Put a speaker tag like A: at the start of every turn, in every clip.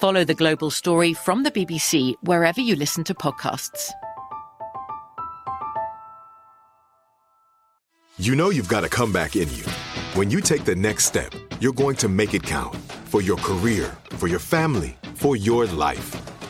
A: Follow the global story from the BBC wherever you listen to podcasts.
B: You know you've got a comeback in you. When you take the next step, you're going to make it count for your career, for your family, for your life.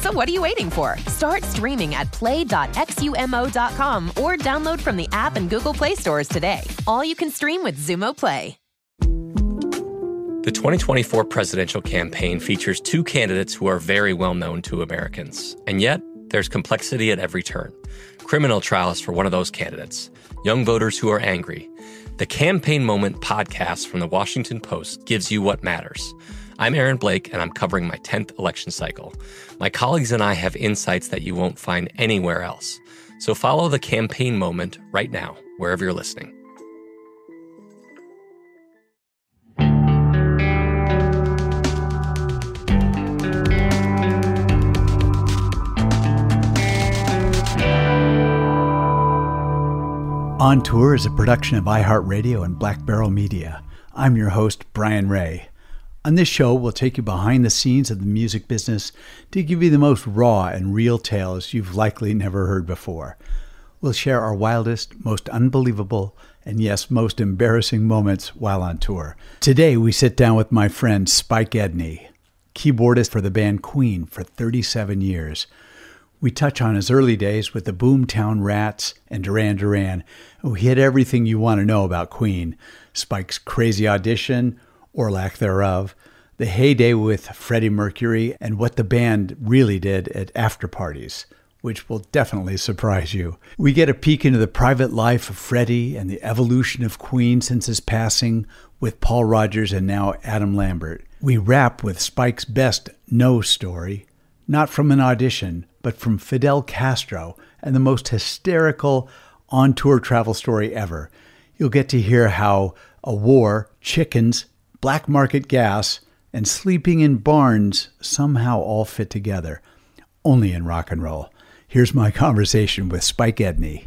C: So what are you waiting for? Start streaming at play.xumo.com or download from the app and Google Play stores today. All you can stream with Xumo Play.
D: The 2024 presidential campaign features two candidates who are very well known to Americans. And yet, there's complexity at every turn. Criminal trials for one of those candidates, young voters who are angry. The Campaign Moment podcast from the Washington Post gives you what matters. I'm Aaron Blake, and I'm covering my 10th election cycle. My colleagues and I have insights that you won't find anywhere else. So follow the campaign moment right now, wherever you're listening.
E: On Tour is a production of iHeartRadio and Black Barrel Media. I'm your host, Brian Ray. On this show, we'll take you behind the scenes of the music business to give you the most raw and real tales you've likely never heard before. We'll share our wildest, most unbelievable, and yes, most embarrassing moments while on tour. Today, we sit down with my friend Spike Edney, keyboardist for the band Queen for 37 years. We touch on his early days with the Boomtown Rats and Duran Duran. We hit everything you want to know about Queen Spike's crazy audition, or lack thereof, the heyday with Freddie Mercury, and what the band really did at after parties, which will definitely surprise you. We get a peek into the private life of Freddie and the evolution of Queen since his passing with Paul Rodgers and now Adam Lambert. We wrap with Spike's best no story, not from an audition, but from Fidel Castro and the most hysterical on tour travel story ever. You'll get to hear how a war, chickens, black market gas, and sleeping in barns somehow all fit together. Only in rock and roll. Here's my conversation with Spike Edney.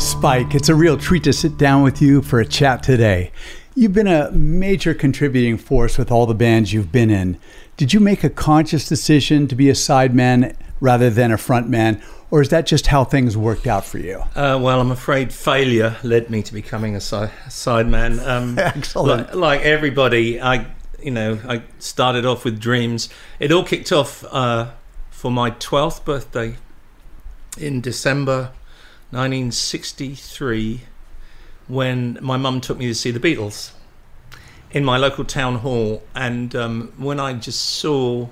E: Spike, it's a real treat to sit down with you for a chat today. You've been a major contributing force with all the bands you've been in. Did you make a conscious decision to be a sideman rather than a frontman, or is that just how things worked out for you?
F: Uh, well, I'm afraid failure led me to becoming a, si- sideman. Um,
E: Excellent.
F: Like, like, everybody, I, you know, I started off with dreams. It all kicked off uh, for my 12th birthday in December 1963 when my mum took me to see the Beatles in my local town hall, and um, when I just saw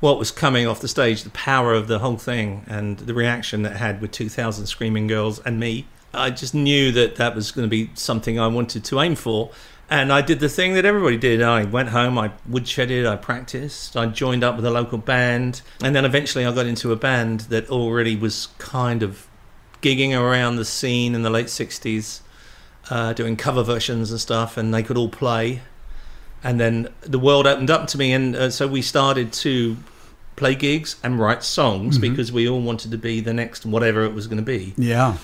F: what was coming off the stage, the power of the whole thing, and the reaction that had with 2,000 screaming girls and me I just knew that that was going to be something I wanted to aim for. And I did the thing that everybody did. I went home, I woodshedded, I practiced, I joined up with a local band, and then eventually I got into a band that already was kind of gigging around the scene in the late 60s, uh, doing cover versions and stuff, and they could all play. And then the world opened up to me, and uh, so we started to play gigs and write songs
E: Mm-hmm.
F: because we all wanted to be the next whatever it was going to be
E: Yeah.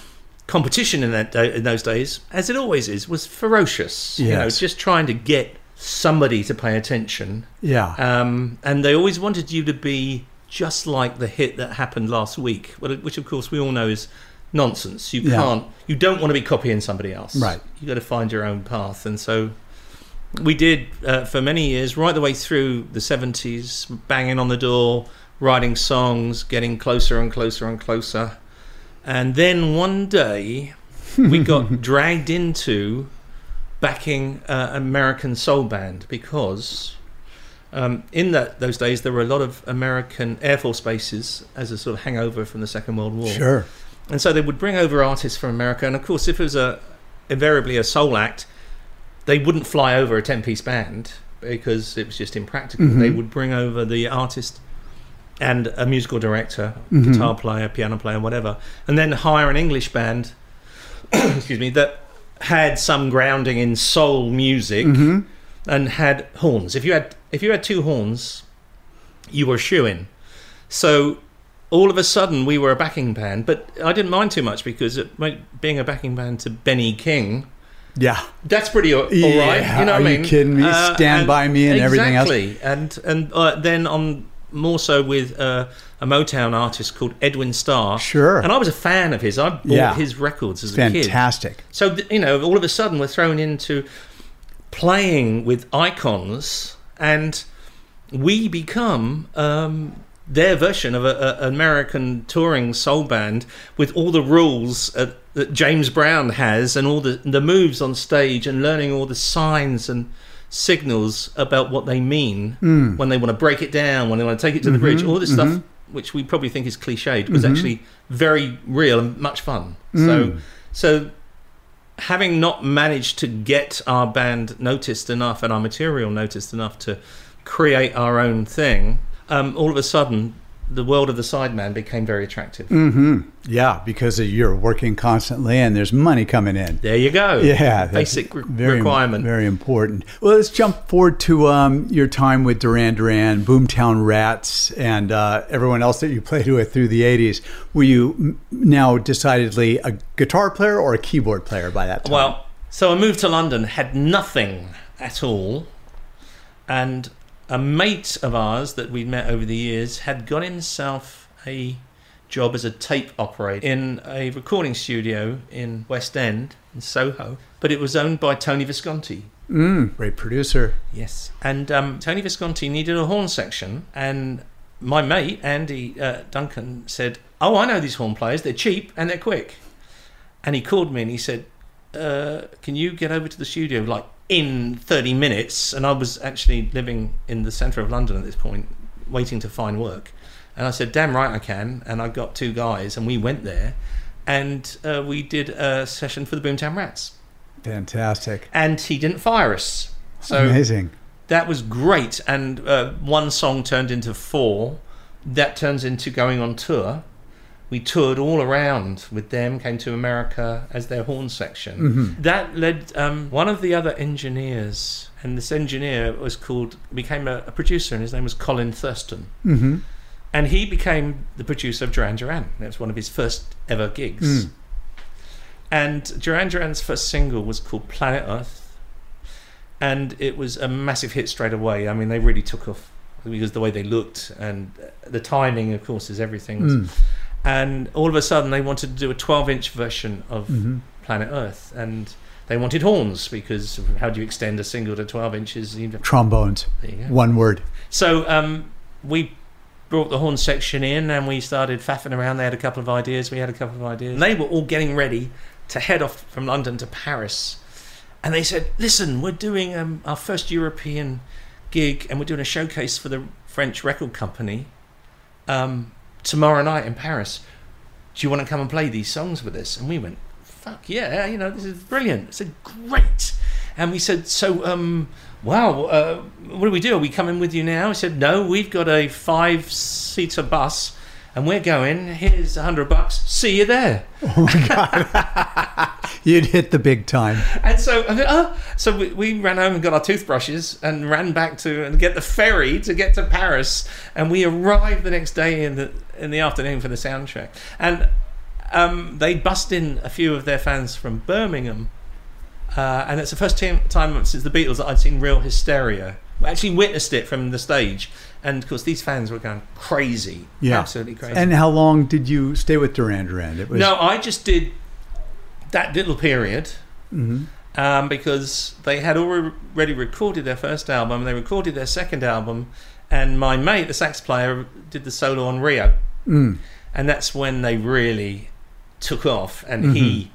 F: competition in that day, in those days, as it always is, was ferocious. You know, just trying to get somebody to pay attention.
E: Yeah.
F: Um, and they always wanted you to be just like the hit that happened last week, which of course we all know is nonsense. You
E: Yeah.
F: can't, you don't want to be copying somebody else.
E: Right.
F: You got to find your own path. And so we did uh, for many years, right the way through the 70s, banging on the door, writing songs, getting closer and closer and closer. And then one day, we got dragged into backing uh, American soul band because um, in that those days there were a lot of American Air Force bases as a sort of hangover from the Second World War.
E: Sure.
F: And so they would bring over artists from America, and of course, if it was a invariably a soul act, they wouldn't fly over a ten-piece band because it was just impractical. Mm-hmm. They would bring over the artist and a musical director, mm-hmm. guitar player, piano player, whatever, and then hire an English band. excuse me, that had some grounding in soul music mm-hmm. and had horns. If you had if you had two horns, you were shooing. So all of a sudden we were a backing band, but I didn't mind too much because it, being a backing band to Benny King,
E: Yeah.
F: that's pretty all, all
E: Yeah,
F: right. You know
E: are
F: what I
E: you kidding me? Stand By Me and everything else.
F: And and uh, then on more so with uh, a Motown artist called Edwin Starr.
E: Sure.
F: And I was a fan of his. I bought
E: Yeah.
F: his records as a kid.
E: Fantastic.
F: So you know, all of a sudden we're thrown into playing with icons, and we become um, their version of a, a American touring soul band with all the rules uh, that James Brown has, and all the the moves on stage, and learning all the signs and signals about what they mean hmm. when they want to break it down, when they want to take it to the bridge, mm-hmm. all this stuff. Mm-hmm. Which we probably think is cliched was mm-hmm. actually very real and much fun. So, mm. so having not managed to get our band noticed enough and our material noticed enough to create our own thing, um, all of a sudden the world of the sideman became very attractive.
E: Yeah, because you're working constantly and there's money coming in.
F: There you go.
E: Yeah,
F: basic re-
E: very,
F: requirement.
E: Very important. Well, let's jump forward to um, your time with Duran Duran, Boomtown Rats, and uh, everyone else that you played with through the '80s. Were you now decidedly a guitar player or a keyboard player by that time?
F: Well, so I moved to London, had nothing at all, and a mate of ours that we'd met over the years had got himself a job as a tape operator in a recording studio in West End, in Soho, but it was owned by Tony Visconti.
E: mm, great producer.
F: Yes. And um, Tony Visconti needed a horn section, and my mate, Andy uh, Duncan, said, Oh, I know these horn players. They're cheap and they're quick. And he called me and he said, uh, Can you get over to the studio like in 30 minutes? And I was actually living in the centre of London at this point, waiting to find work. And I said, Damn right I can. And I got two guys, and we went there. And uh, we did a session for the Boomtown Rats.
E: Fantastic.
F: And he didn't fire us. So
E: Amazing.
F: that was great and uh, one song turned into four that turns into going on tour we toured all around with them came to america as their horn section that led um, one of the other engineers and this engineer was called became a, a producer and his name was colin thurston
E: hmm
F: and he became the producer of Duran Duran. That was one of his first ever gigs. And Duran Duran's first single was called Planet Earth, and it was a massive hit straight away. I mean, they really took off because the way they looked and the timing, of course, is everything. And all of a sudden, they wanted to do a 12-inch version of Planet Earth, and they wanted horns because how do you extend a single to 12 inches?
E: Trombones.
F: there you go.
E: One word.
F: So um, we brought the horn section in and we started faffing around. They had a couple of ideas. We had a couple of ideas. And they were all getting ready to head off from London to Paris. And they said, listen, we're doing um, our first European gig and we're doing a showcase for the French record company um, tomorrow night in Paris. Do you want to come and play these songs with us? And we went, fuck yeah, you know, this is brilliant. I said, great. And we said, so, um, wow, uh, what do we do? Are we coming with you now? He said, no, we've got a five seater bus and we're going. Here's a hundred bucks. See you there. Oh my God.
E: You'd hit the big time.
F: And so, oh. so we, we ran home and got our toothbrushes and ran back to and get the ferry to get to Paris. And we arrived the next day in the in the afternoon for the soundtrack. And um, they bussed in a few of their fans from Birmingham. Uh, and it's the first time, since the Beatles that I'd seen real hysteria. I actually witnessed it from the stage. And of course, these fans were going crazy.
E: Yeah.
F: Absolutely crazy.
E: And how long did you stay with Duran Duran? It was
F: No, I just did that little period
E: Mhm.
F: um, because they had already recorded their first album, they recorded their second album, and my mate, the sax player, did the solo on Rio,
E: Mm.
F: and that's when they really took off, and he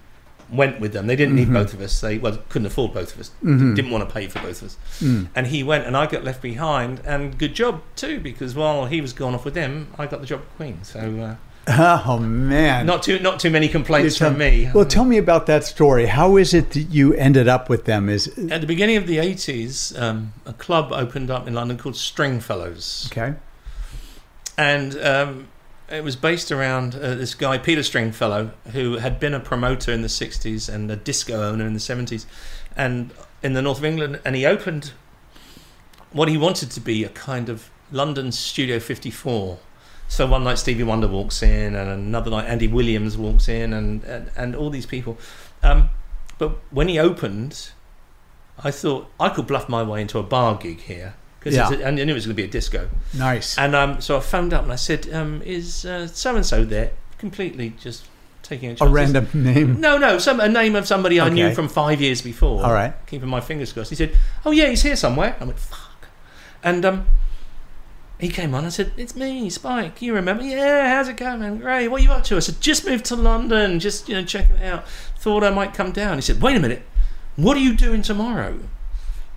F: mm-hmm. went with them. They didn't need mm-hmm. both of us. They well couldn't afford both of us. Mm-hmm. Didn't want to pay for both of us. Mm. And he went, and I got left behind. And good job too, because while he was gone off with them, I got the job at Queen. So uh,
E: Oh man.
F: not too not too many complaints
E: tell-
F: from me.
E: Well, tell me about that story. How is it that you ended up with them? Is
F: At the beginning of the 80s, um, a club opened up in London called Stringfellows.
E: okay.
F: And um, it was based around uh, this guy, Peter Stringfellow, who had been a promoter in the 60s and a disco owner in the 70s and in the north of England. And he opened what he wanted to be a kind of London Studio 54. So one night Stevie Wonder walks in, and another night Andy Williams walks in, and, and, and all these people. Um, but when he opened, I thought I could bluff my way into a bar gig here. Cause
E: Yeah.
F: and I knew it was going to be a disco.
E: Nice.
F: And um, so I phoned up and I said, um, "Is so and so there?" Completely just taking a,
E: a random name.
F: No, no, some a name of somebody I knew from five years before.
E: All right.
F: keeping my fingers crossed. He said, "Oh yeah, he's here somewhere." I went, "Fuck," and um, he came on. I said, "It's me, Spike. You remember? Yeah, how's it going, man? Great. What are you up to?" I said, "Just moved to London. Just you know, checking it out. Thought I might come down." He said, "Wait a minute. What are you doing tomorrow?"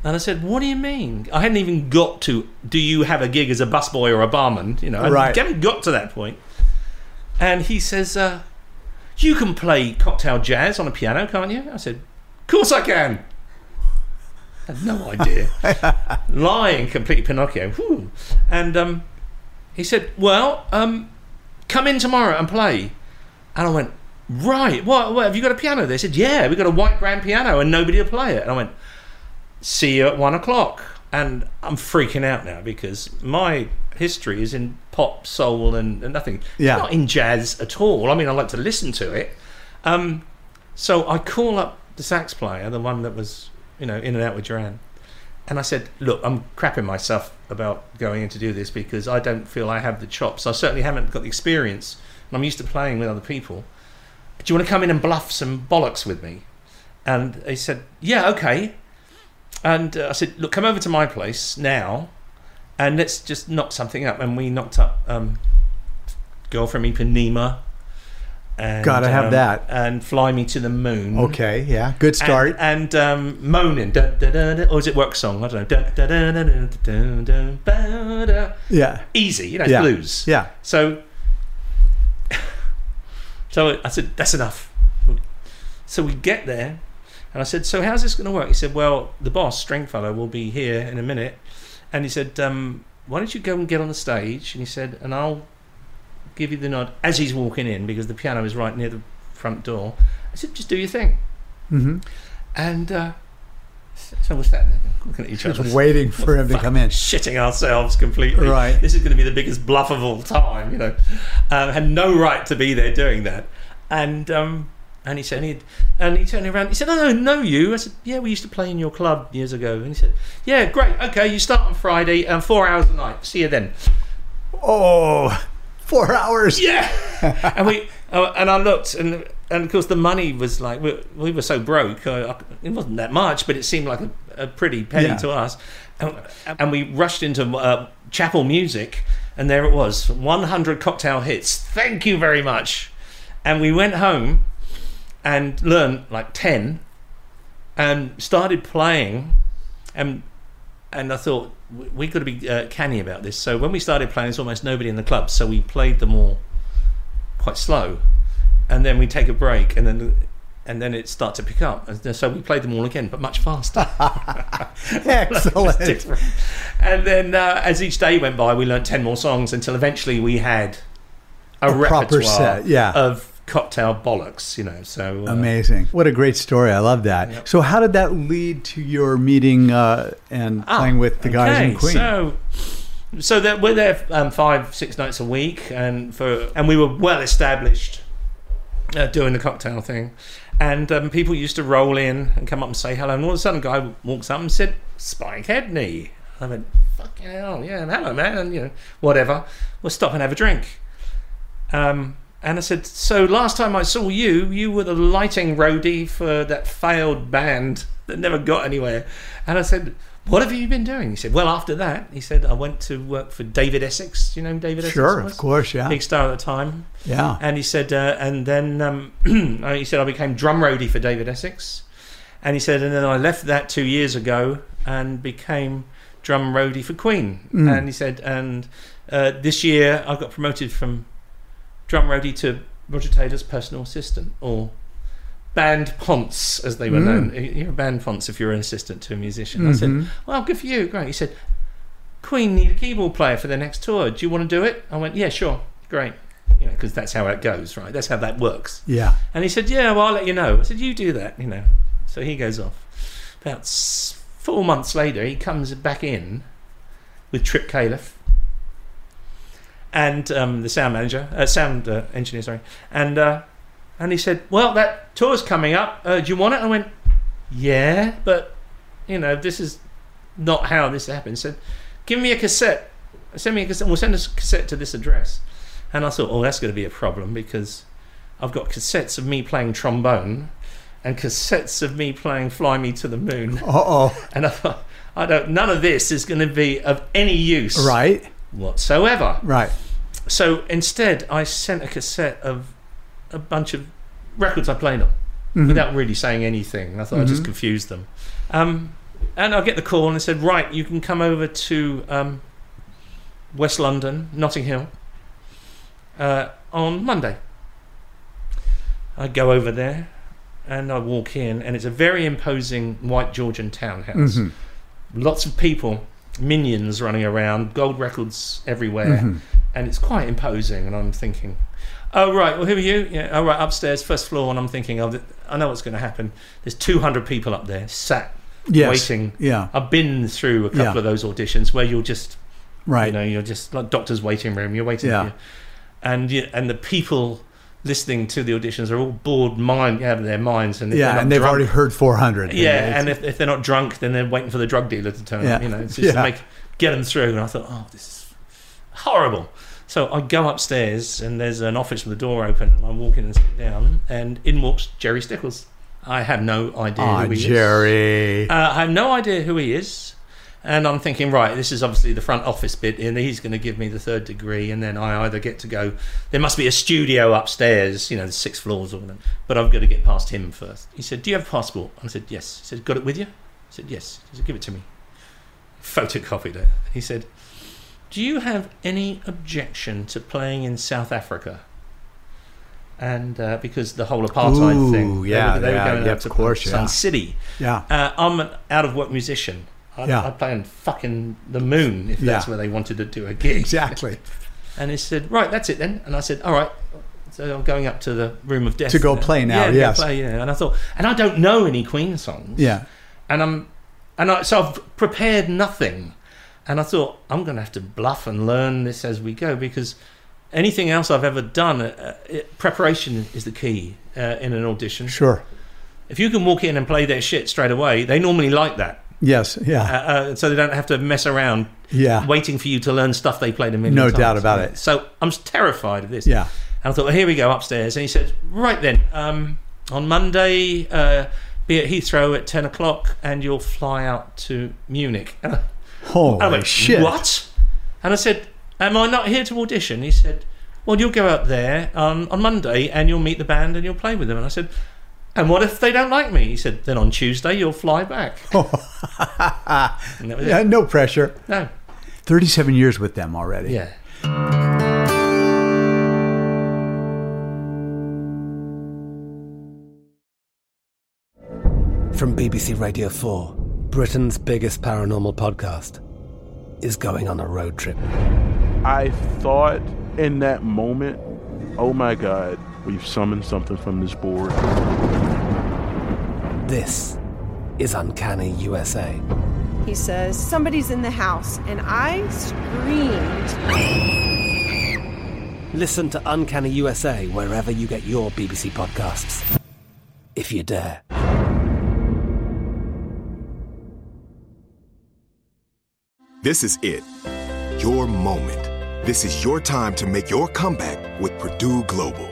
F: And I said, "What do you mean? I hadn't even got to. Do you have a gig as a busboy or a barman? You know, I
E: Right.
F: haven't got to that point." And he says, uh, "You can play cocktail jazz on a piano, can't you?" I said, "Of course I can." Had no idea. Lying, completely Pinocchio. Whew. And um, he said, "Well, um, come in tomorrow and play." And I went, "Right. What? what have you got a piano?" They said, "Yeah, we've got a white grand piano and nobody will play it." And I went, "See you at one o'clock." And I'm freaking out now because my history is in pop, soul, and, and nothing.
E: Yeah.
F: Not in jazz at all. I mean, I like to listen to it. Um, so I call up the sax player, the one that was, you know, in and out with Duran. And I said, look, I'm crapping myself about going in to do this because I don't feel I have the chops. I certainly haven't got the experience. And I'm used to playing with other people. Do you want to come in and bluff some bollocks with me? And he said, yeah, okay. And uh, I said, look, come over to my place now and let's just knock something up. And we knocked up um, Girl Ipanema. And,
E: Gotta have
F: um,
E: that.
F: And Fly Me to the Moon.
E: Okay. Yeah. Good start.
F: And, and um, moaning, da, da, da, or is it work song? I don't know.
E: Yeah.
F: Easy, you know, it's
E: Yeah.
F: blues.
E: Yeah.
F: So, so I said, that's enough. So we get there, and I said, so how's this going to work? He said, well, the boss, Stringfellow, will be here in a minute. And he said, um, why don't you go and get on the stage? And he said, and I'll give you the nod as he's walking in because the piano is right near the front door. I said, just do your thing.
E: hmm
F: And uh, so we're standing there looking at each other, Just
E: waiting for him to come in.
F: Shitting ourselves completely.
E: Right.
F: This is going to be the biggest bluff of all time, you know. Um, had no right to be there doing that. And um, and he said, and he, and he turned around. He said, "Oh, I know you." I said, "Yeah, we used to play in your club years ago." And he said, "Yeah, great. Okay, you start on Friday, um, four hours a night. See you then."
E: Oh, four hours.
F: Yeah. and we uh, and I looked and and of course the money was like we, we were so broke. Uh, it wasn't that much, but it seemed like a, a pretty penny
E: Yeah.
F: to us. And, and we rushed into uh, Chappell Music, and there it was, 100 cocktail hits. Thank you very much. And we went home and learned like 10, and started playing, and and I thought we, got to be uh, canny about this. So when we started playing, there's almost nobody in the club, so we played them all quite slow, and then we take a break, and then and then it started to pick up. And so we played them all again, but much faster.
E: Excellent.
F: And then uh, as each day went by, we learned 10 more songs until eventually we had a,
E: A proper
F: repertoire
E: set, yeah.
F: of cocktail bollocks, you know. So uh,
E: Amazing. What a great story. I love that. So, how did that lead to your meeting uh, and
F: Ah,
E: playing with the guys in
F: okay,
E: Queen?
F: So, so that we're there um, five, six nights a week, and for and we were well established uh, doing the cocktail thing, and um, people used to roll in and come up and say hello, and all of a sudden, a guy walks up and said, "Spike Edney." I went, "Fucking hell, yeah, hello, man," and you know, whatever. We'll stop and have a drink. Um, and I said, "So last time I saw you, you were the lighting roadie for that failed band that never got anywhere." And I said, "What have you been doing?" He said, "Well, after that, he said I went to work for David Essex. Do you know David Essex?
E: Sure,
F: was?
E: of course, yeah.
F: big star at the time."
E: Yeah.
F: And he said, uh, and then um, he said I became drum roadie for David Essex, and he said, and then I left that two years ago and became drum roadie for Queen.
E: Mm.
F: And he said, and uh, this year I got promoted from drum roadie to Roger Taylor's personal assistant, or band ponce as they were
E: Mm.
F: known. You're a band ponce if you're an assistant to a musician. I said, well, good for you, great. He said, Queen need a keyboard player for their next tour. Do you want to do it? I went, yeah, sure, great. You know, because that's how it goes, right? That's how that works.
E: Yeah.
F: And he said, yeah, well, I'll let you know. I said, you do that, you know. So he goes off. About four months later, he comes back in with Trip Khalaf and um, the sound manager, uh, sound uh, engineer, sorry. And uh, and he said, well, that tour's coming up. Uh, do you want it? I went, yeah, but you know, this is not how this happens. He said, give me a cassette. Send me a cassette. We'll send a cassette to this address. And I thought, oh, that's going to be a problem because I've got cassettes of me playing trombone and cassettes of me playing Fly Me to the Moon.
E: Uh oh.
F: And I thought, I don't, none of this is going to be of any use
E: Right.
F: Whatsoever.
E: Right.
F: So instead, I sent a cassette of a bunch of records I played on
E: Mhm.
F: without really saying anything. I thought I'd just
E: Mhm.
F: confuse them. Um, and I get the call and they said, right, you can come over to um, West London, Notting Hill, uh, on Monday. I go over there and I walk in, and it's a very imposing white Georgian townhouse.
E: Mhm.
F: Lots of people, minions running around, gold records everywhere,
E: Mhm.
F: and it's quite imposing. And I'm thinking, oh right, well who are you? Yeah, oh right, upstairs, first floor. And I'm thinking, oh, I know what's going to happen. There's 200 people up there sat
E: Yes.
F: waiting.
E: Yeah.
F: I've been through a couple
E: Yeah.
F: of those auditions where you're just,
E: Right.
F: you know, you're just like doctor's waiting room. You're waiting,
E: Yeah.
F: and you, and the people listening to the auditions are all bored mind out of their minds, and
E: yeah, and they've
F: drunk-
E: already heard 400.
F: yeah, and if, if they're not drunk, then they're waiting for the drug dealer to turn
E: Yeah.
F: up. You know, it's just
E: Yeah.
F: to make get them through. And I thought, oh, this is horrible. So I go upstairs, and there's an office with the door open, and I walk in and sit down, and in walks Gerry Stickells. I have no idea
E: Aw,
F: who he is.
E: Gerry.
F: Uh, I have no idea who he is. And I'm thinking, right, this is obviously the front office bit, and he's going to give me the third degree, and then I either get to go. There must be a studio upstairs, you know, the six floors or whatever, but I've got to get past him first. He said, "Do you have a passport?" I said, "Yes." He said, "Got it with you?" I said, "Yes." He said, "Give it to me." Photocopied it. He said, "Do you have any objection to playing in South Africa?" And uh, because the whole apartheid
E: Ooh,
F: thing,
E: yeah,
F: they were, they
E: yeah,
F: were going
E: yeah,
F: out
E: of
F: to
E: course,
F: Sun
E: yeah.
F: City.
E: yeah.
F: Uh, I'm an out of work musician. I,
E: Yeah.
F: I'd play on fucking the moon if that's
E: Yeah.
F: where they wanted to do a gig.
E: Exactly.
F: And he said, right, that's it then. And I said, all right. So I'm going up to the room of death
E: To go play now,
F: Yeah,
E: yes.
F: play, yeah. And I thought, and I don't know any Queen songs.
E: Yeah.
F: And I'm, and I, so I've prepared nothing. And I thought I'm going to have to bluff and learn this as we go because anything else I've ever done, uh, it, preparation is the key uh, in an audition.
E: Sure.
F: If you can walk in and play their shit straight away, they normally like that.
E: Yes.
F: Uh,
E: Yeah.
F: uh, so they don't have to mess around
E: Yeah.
F: waiting for you to learn stuff they played a million
E: No
F: times.
E: doubt about it.
F: So I'm terrified of this.
E: Yeah.
F: And I thought, well, here we go upstairs. And he said, right then, um, on Monday, uh, be at Heathrow at 10 o'clock and you'll fly out to Munich. And I,
E: Holy
F: I went,
E: shit.
F: what? And I said, am I not here to audition? He said, well, you'll go out there um, on Monday and you'll meet the band and you'll play with them. And I said, and what if they don't like me? He said, then on Tuesday you'll fly back. and that was
E: Yeah,
F: it.
E: no pressure.
F: No.
E: 37 years with them already.
F: Yeah.
G: From BBC Radio 4, Britain's biggest paranormal podcast is going on a road trip.
H: I thought in that moment, oh my God, we've summoned something from this board.
G: This is Uncanny USA.
I: He says, Somebody's in the house, and I screamed.
G: Listen to Uncanny USA wherever you get your BBC podcasts, if you dare.
B: This is it. Your moment. This is your time to make your comeback with Purdue Global.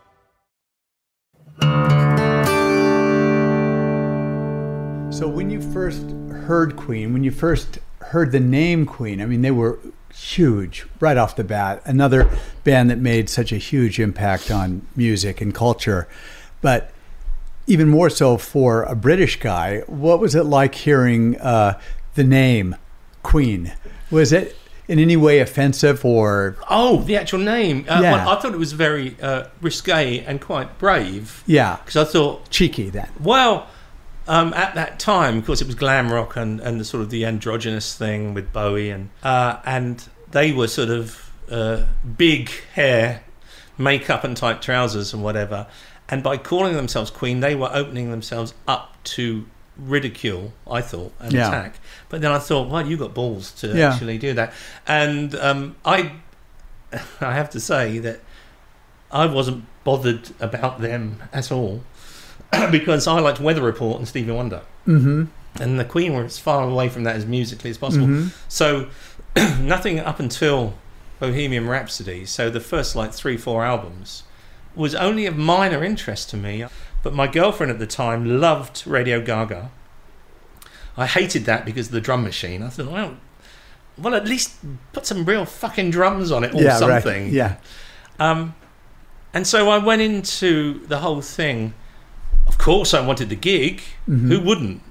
E: So when you first heard Queen, when you first heard the name Queen, I mean they were huge right off the bat. Another band that made such a huge impact on music and culture. But even more so for a British guy, what was it like hearing uh, the name Queen? Was it in any way offensive or?
F: Oh, the actual name. Uh,
E: Yeah.
F: well, I thought it was very uh, risque and quite brave.
E: Yeah.
F: Because I thought,
E: cheeky then.
F: well, um, at that time, of course, it was glam rock and, and the sort of the androgynous thing with Bowie, and uh, and they were sort of uh, big hair, makeup and tight trousers and whatever. And by calling themselves Queen, they were opening themselves up to ridicule. I thought and
E: Yeah.
F: attack. But then I thought, well, you got balls to
E: Yeah.
F: actually do that. And um, I, I have to say that I wasn't bothered about them at all because I liked Weather Report and Stevie Wonder.
E: Mm-hmm.
F: And the Queen were as far away from that as musically as possible.
E: Mhm.
F: So nothing up until Bohemian Rhapsody, so the first like three, four albums, was only of minor interest to me. But my girlfriend at the time loved Radio Ga Ga. I hated that because of the drum machine. I thought, well, well, at least put some real fucking drums on it or
E: yeah, right.
F: something.
E: Yeah.
F: Um, and so I went into the whole thing. Of course, I wanted the gig.
E: Mhm.
F: Who wouldn't?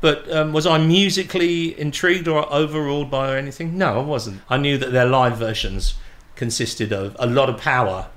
F: But um, was I musically intrigued or overawed by anything? No, I wasn't. I knew that their live versions consisted of a lot of power,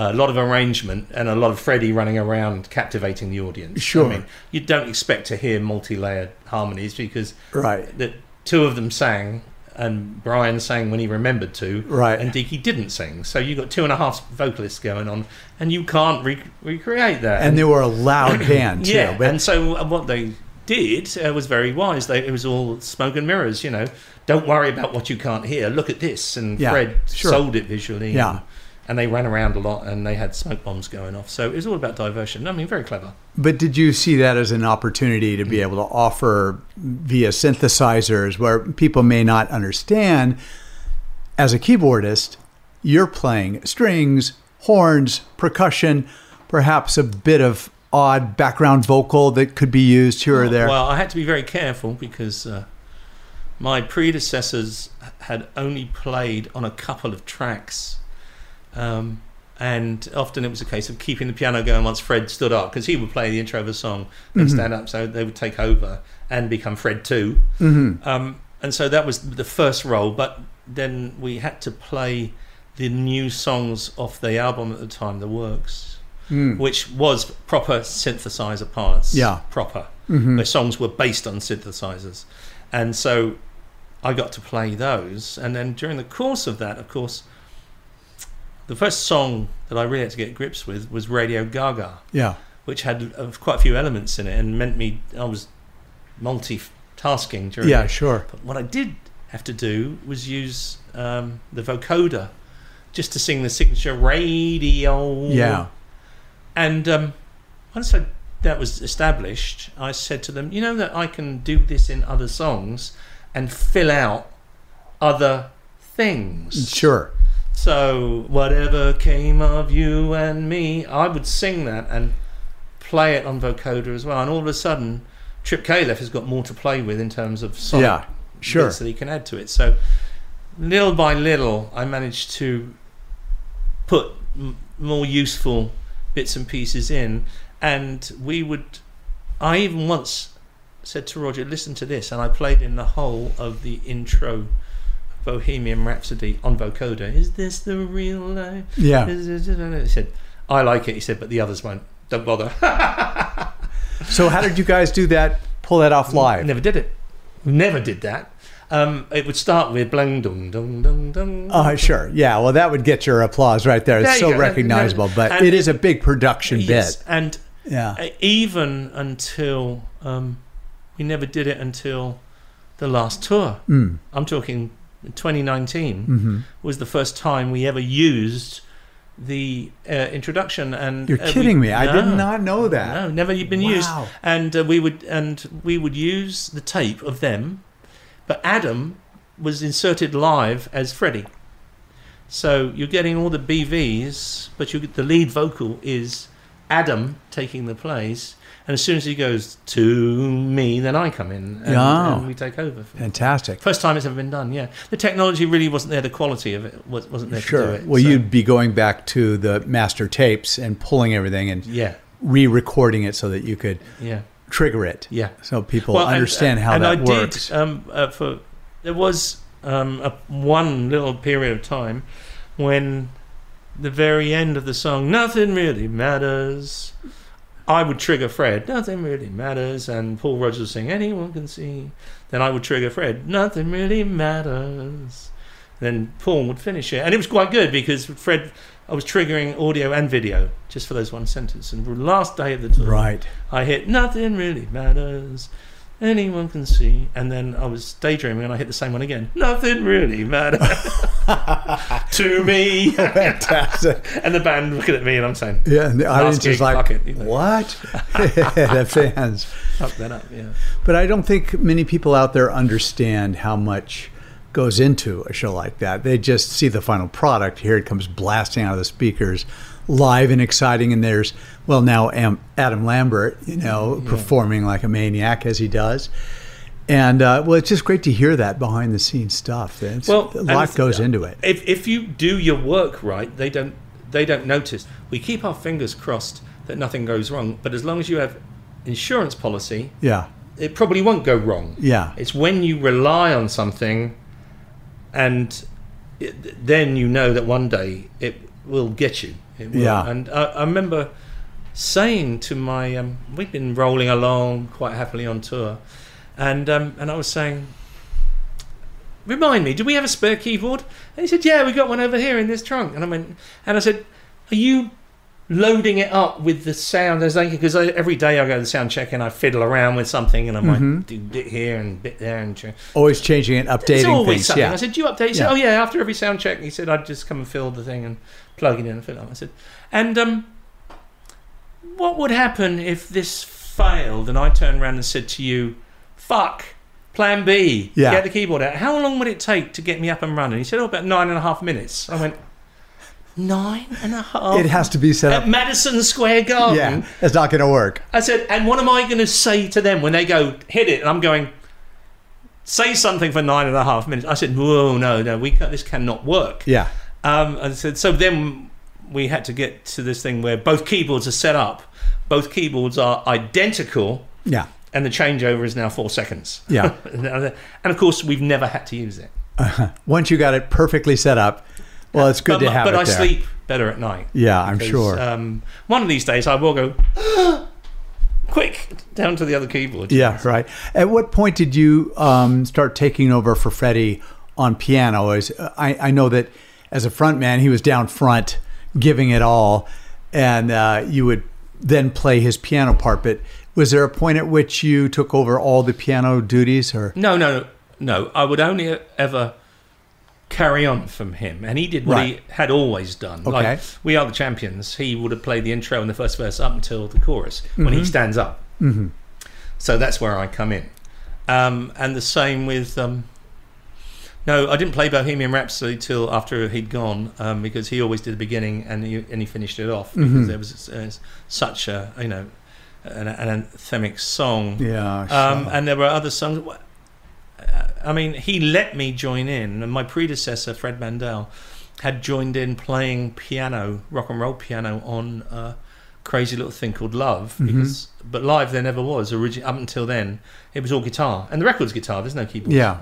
F: a lot of arrangement, and a lot of Freddie running around captivating the audience.
E: Sure.
F: I mean, you don't expect to hear multi-layered harmonies because
E: Right.
F: the two of them sang and Brian sang when he remembered to,
E: Right.
F: And Deaky didn't sing. So you got two and a half vocalists going on, and you can't re- recreate that.
E: And they were a loud band too.
F: yeah,
E: but-
F: and so uh, what they did uh, was very wise. They, it was all smoke and mirrors, you know. Don't worry about what you can't hear. Look at this. And
E: Yeah,
F: Fred
E: sure.
F: sold it visually.
E: Yeah.
F: And, and they ran around a lot, and they had smoke bombs going off. So it was all about diversion. I mean, very clever.
E: But did you see that as an opportunity to be able to offer via synthesizers where people may not understand? As a keyboardist, you're playing strings, horns, percussion, perhaps a bit of odd background vocal that could be used here or there.
F: Well, I had to be very careful because uh, my predecessors had only played on a couple of tracks. Um, and often it was a case of keeping the piano going once Fred stood up because he would play the intro of a song, then
E: Mhm.
F: stand up, so they would take over and become Fred too.
E: Mhm.
F: Um, and so that was the first role, but then we had to play the new songs off the album at the time, The Works,
E: Mm.
F: which was proper synthesizer parts.
E: Yeah.
F: Proper.
E: Mhm.
F: Where songs were based on synthesizers. And so I got to play those. And then during the course of that, of course, the first song that I really had to get grips with was Radio Ga Ga
E: yeah.
F: which had uh, quite a few elements in it and meant me I was multitasking during
E: Yeah,
F: it.
E: sure.
F: But what I did have to do was use um, the vocoder just to sing the signature radio.
E: Yeah.
F: And um, once I, that was established, I said to them, you know that I can do this in other songs and fill out other things.
E: Sure.
F: So, whatever came of you and me, I would sing that and play it on vocoder as well. And all of a sudden, Trip Khalaf has got more to play with in terms of sonic
E: Yeah, sure.
F: bits that he can add to it. So, little by little, I managed to put m- more useful bits and pieces in. And we would, I even once said to Roger, listen to this. And I played in the whole of the intro Bohemian Rhapsody on vocoder. Is this the real life?
E: Yeah.
F: He said, I like it. He said, but the others won't. Don't bother.
E: So how did you guys do that? Pull that off live?
F: Never did it. Never did that. Um, it would start with blang dung dung dung dung.
E: Oh, sure. Yeah. Well, that would get your applause right there. It's
F: There
E: so
F: go.
E: recognizable, but
F: And-
E: it is a big production
F: Yes,
E: bit.
F: and
E: Yeah.
F: even until um, we never did it until the last tour.
E: Mm.
F: I'm talking 2019
E: Mhm.
F: was the first time we ever used the uh, introduction. And
E: You're
F: uh, we-
E: kidding me. I did not know that.
F: No, never been used. And uh, we would and we would use the tape of them, but Adam was inserted live as Freddie. So you're getting all the BVs, but you the lead vocal is Adam taking the place, and as soon as he goes to me, then I come in and, and we take over.
E: Fantastic.
F: First time it's ever been done. Yeah, the technology really wasn't there. The quality of it was, wasn't there to do
E: Sure.
F: it.
E: Well,
F: so-
E: you'd be going back to the master tapes and pulling everything and
F: Yeah.
E: re-recording it so that you could
F: Yeah.
E: trigger it.
F: Yeah.
E: So people
F: Well, and-
E: understand how
F: and
E: that
F: I
E: works.
F: Did, um, uh, for there was um, a, one little period of time when the very end of the song, nothing really matters. I would trigger Fred, nothing really matters, and Paul Rodgers would sing, anyone can see. Then I would trigger Fred, nothing really matters. Then Paul would finish it, and it was quite good because Fred, I was triggering audio and video just for those one sentence. And the last day of the tour,
E: Right.
F: I hit nothing really matters. Anyone can see, and then I was daydreaming, and I hit the same one again. Nothing really matters to me.
E: Fantastic.
F: and the band looking at me, and I'm saying,
E: Yeah, and the
F: "Last
E: audience
F: gig,
E: is like,
F: it," you know.
E: "What?" the fans.
F: Fuck that up, yeah.
E: But I don't think many people out there understand how much goes into a show like that. They just see the final product. Here it comes blasting out of the speakers, live and exciting. And there's, well, now Am- Adam Lambert, you know, performing like a maniac as he does. And uh, well, it's just great to hear that behind the scenes stuff. It's,
F: Well,
E: a lot goes into it.
F: If if you do your work right, they don't they don't notice. We keep our fingers crossed that nothing goes wrong. But as long as you have insurance policy,
E: Yeah.
F: it probably won't go wrong.
E: Yeah.
F: It's when you rely on something, and it, then you know that one day it will get you. It will.
E: Yeah.
F: And I, I remember saying to my, um, we've been rolling along quite happily on tour, and um, and I was saying, remind me, do we have a spare keyboard? And he said, yeah, we've got one over here in this trunk. And I went, and I said, are you loading it up with the sound as because every day I go to the sound check and I fiddle around with something and I might
E: Mhm.
F: do bit here and bit there and ch-
E: Always changing it, updating
F: it's always
E: things.
F: something.
E: Yeah.
F: I said, "Do you update?" He said,
E: Yeah.
F: "Oh yeah." After every sound check, he said, "I'd just come and fill the thing and plug it in and fill it." up." I said, "And um, what would happen if this failed and I turned around and said to you, fuck." Plan B.
E: Yeah.
F: Get the keyboard out. How long would it take to get me up and running? He said, "Oh, about nine and a half minutes." I went, nine and a half.
E: It has to be set
F: at
E: up.
F: Madison Square Garden.
E: Yeah, it's not going to work.
F: I said, and what am I going to say to them when they go hit it? And I'm going, say something for nine and a half minutes. I said, whoa, no, no, we this cannot work.
E: Yeah.
F: Um, and I said, so then we had to get to this thing where both keyboards are set up, both keyboards are identical,
E: Yeah.
F: and the changeover is now four seconds.
E: Yeah.
F: and of course, we've never had to use it.
E: Once you got it perfectly set up, well, it's good
F: but
E: to have
F: but
E: it
F: I
E: there.
F: sleep better at night.
E: Yeah, I'm
F: Because,
E: sure.
F: Um, one of these days, I will go quick down to the other keyboard.
E: Yeah, right. At what point did you um, start taking over for Freddie on piano? As I, I know that as a front man, he was down front, giving it all, and uh, you would then play his piano part. But was there a point at which you took over all the piano duties, or
F: No, no, no. I would only ever carry on from him, and he did what
E: Right.
F: he had always done.
E: Okay.
F: Like we are the champions. He would have played the intro and the first verse up until the chorus when he
E: Mhm.
F: stands up.
E: Mhm.
F: So that's where I come in, um, and the same with. Um, no, I didn't play Bohemian Rhapsody till after he'd gone um, because he always did the beginning and he, and he finished it off because
E: Mhm.
F: there was uh, such a you know an, an anthemic song.
E: Yeah,
F: Um,
E: sure.
F: and there were other songs. I mean, he let me join in, and my predecessor, Fred Mandel, had joined in playing piano, rock and roll piano, on a crazy little thing called Love.
E: Mhm.
F: But live there never was. Origi- up until then, it was all guitar, and the record's guitar. There's no keyboards
E: Yeah.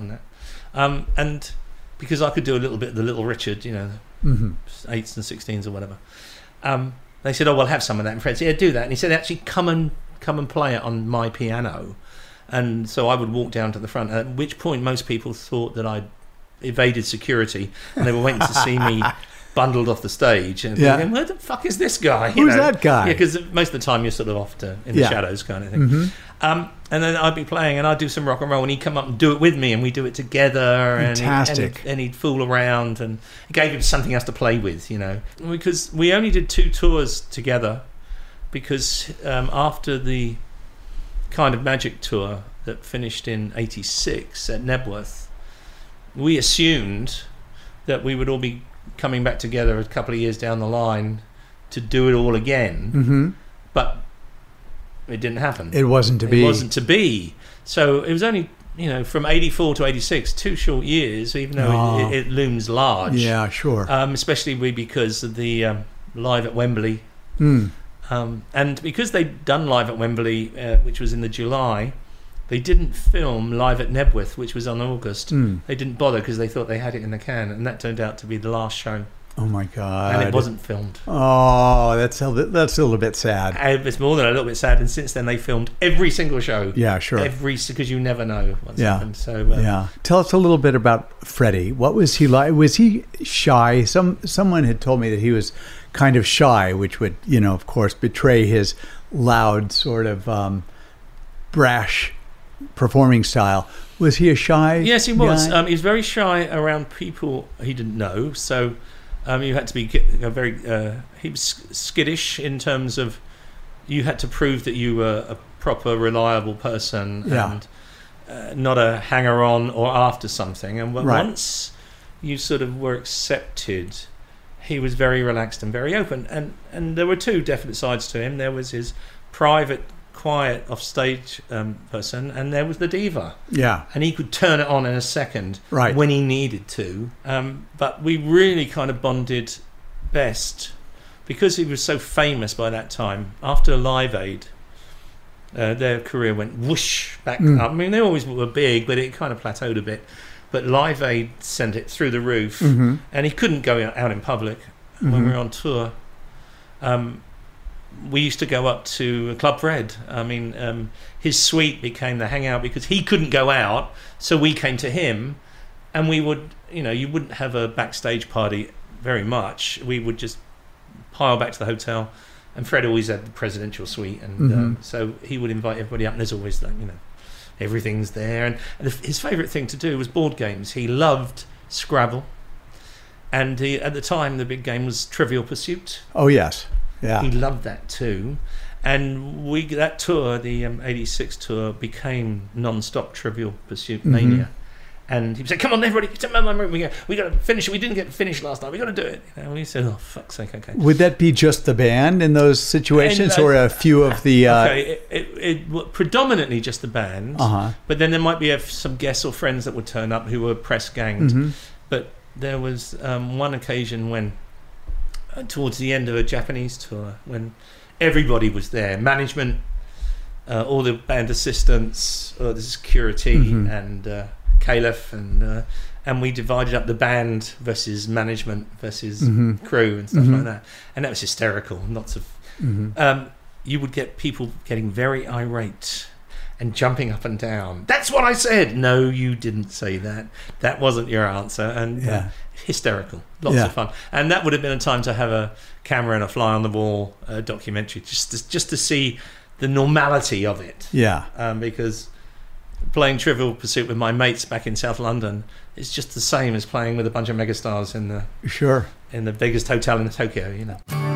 F: Um, and because I could do a little bit of the Little Richard, you know,
E: Mhm.
F: eights and sixteens or whatever. Um, they said, "Oh, we'll have some of that." And Fred said, "Yeah, do that." And he said, "Actually, come and come and play it on my piano." And so I would walk down to the front. At which point, most people thought that I'd evaded security, and they were waiting to see me bundled off the stage. And
E: Yeah.
F: thinking, where the fuck is this guy?
E: Who's that guy?
F: Yeah, because most of the time you're sort of off to in the
E: Yeah.
F: shadows, kind of thing.
E: Mhm.
F: Um, and then I'd be playing, and I'd do some rock and roll, and he'd come up and do it with me, and we'd do it together. And, he-
E: Fantastic.
F: and, and he'd fool around, and it gave him something else to play with, you know. Because we only did two tours together, because um, after the kind of magic tour that finished in '86 at Knebworth, we assumed that we would all be coming back together a couple of years down the line to do it all again
E: Mhm.
F: but it didn't happen.
E: It wasn't to be.
F: It wasn't to be. So it was only you know from '84 to '86, two short years, even though
E: Oh.
F: it, it, looms large.
E: Yeah, sure.
F: Um, especially we because of the um, live at Wembley,
E: Mm.
F: um, and because they'd done live at Wembley, uh, which was in the July. They didn't film live at Knebworth, which was on August.
E: Mm.
F: They didn't bother because they thought they had it in the can, and that turned out to be the last show.
E: Oh my god!
F: And it wasn't filmed.
E: Oh, that's a, that's a little bit sad.
F: And It's more than a little bit sad, and since then they filmed every single show.
E: Yeah, sure.
F: Every because you never know what's
E: Yeah.
F: happened. So uh,
E: yeah. Tell us a little bit about Freddie. What was he like? Was he shy? Some someone had told me that he was kind of shy, which would, you know, of course, betray his loud, sort of um, brash performing style. Was he a shy?
F: Yes, he was. Um, he was very shy around people he didn't know. So um, you had to be a very. Uh, he was skittish in terms of you had to prove that you were a proper, reliable person
E: Yeah.
F: and uh, not a hanger-on or after something. And
E: Right.
F: once you sort of were accepted, he was very relaxed and very open. And and there were two definite sides to him. There was his private, quiet, off-stage um, person, and there was the diva
E: yeah.
F: and he could turn it on in a second
E: Right.
F: when he needed to. Um, but we really kind of bonded best because he was so famous by that time. After Live Aid, uh, their career went whoosh back
E: Mm.
F: up. I mean, they always were big, but it kind of plateaued a bit. But Live Aid sent it through the roof,
E: Mhm.
F: and he couldn't go out in public when we
E: Mhm.
F: were on tour. Um, we used to go up to Club Red. I mean, um, his suite became the hangout because he couldn't go out, so we came to him, and we would, you know, you wouldn't have a backstage party very much. We would just pile back to the hotel, and Fred always had the presidential suite, and
E: Mhm.
F: um, so he would invite everybody up. And there's always, like, you know, everything's there. And, and his favourite thing to do was board games. He loved Scrabble, and he, at the time, the big game was Trivial Pursuit.
E: Oh yes, yeah.
F: He loved that too. And we that tour, the um, '86 tour, became non-stop Trivial Pursuit
E: Mhm.
F: mania. And he said, "Come on, everybody, it's my room. We got, we got to finish it. We didn't get finished last night. We got to do it." And we said, "Oh, fuck's sake, okay."
E: Would that be just the band in those situations,
F: And, uh,
E: or a few of the? Uh,
F: okay, it, it, it predominantly just the band,
E: Uh-huh.
F: but then there might be a, some guests or friends that would turn up who were press ganged.
E: Mhm.
F: But there was um, one occasion when, towards the end of a Japanese tour, when everybody was there, management, uh, all the band assistants, uh, the security,
E: Mhm.
F: and uh, Khalaf, and uh, and we divided up the band versus management versus
E: Mhm.
F: crew and stuff
E: Mhm.
F: like that, and that was hysterical. Lots of
E: Mhm.
F: um, you would get people getting very irate and jumping up and down. That's what I said. No, you didn't say that. That wasn't your answer. And uh,
E: Yeah.
F: Hysterical, lots
E: Yeah.
F: of fun. And that would have been a time to have a camera and a fly on the wall uh, documentary, just to, just to see the normality of it.
E: Yeah.
F: Um, because playing Trivial Pursuit with my mates back in South London is just the same as playing with a bunch of megastars in the
E: Sure.
F: in the biggest hotel in Tokyo. You know.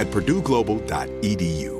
B: at purdueglobal.edu.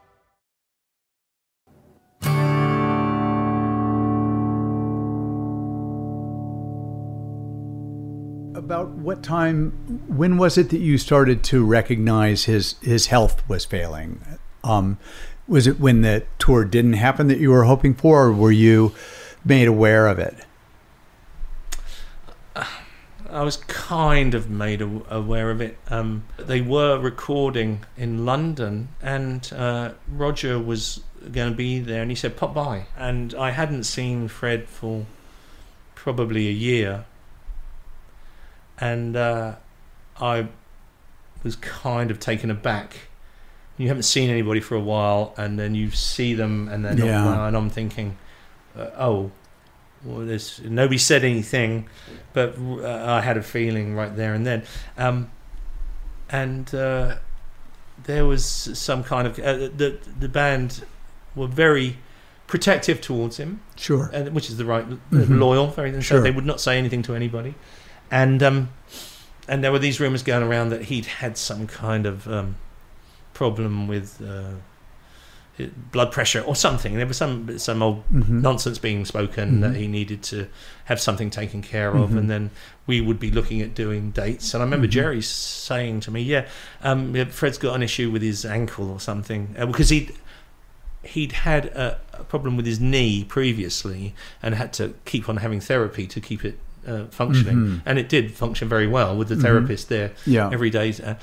E: About what time? When was it that you started to recognize his his health was failing? Um, was it when the tour didn't happen that you were hoping for, or were you made aware of it?
F: I was kind of made aware of it. Um, they were recording in London, and uh, Roger was going to be there, and he said, "Pop by." And I hadn't seen Fred for probably a year, and uh, I was kind of taken aback. You haven't seen anybody for a while, and then you see them, and then
E: Yeah.
F: and I'm thinking, uh, "Oh, well, there's nobody said anything, but uh, I had a feeling right there and then, um, and uh, there was some kind of uh, the the band were very protective towards him,
E: Sure.
F: and which is the right
E: Mhm.
F: loyal, very and so
E: Sure.
F: they would not say anything to anybody, and um, and there were these rumors going around that he'd had some kind of um, problem with. Uh, blood pressure or something. There was some some old
E: Mhm.
F: nonsense being spoken
E: Mhm.
F: that he needed to have something taken care of,
E: Mhm.
F: and then we would be looking at doing dates. And I remember
E: Mhm.
F: Gerry saying to me, "Yeah, um, Fred's got an issue with his ankle or something uh, because he'd." He'd had a, a problem with his knee previously and had to keep on having therapy to keep it uh, functioning,
E: Mhm.
F: and it did function very well with the
E: Mhm.
F: therapist there
E: Yeah.
F: every day. Uh,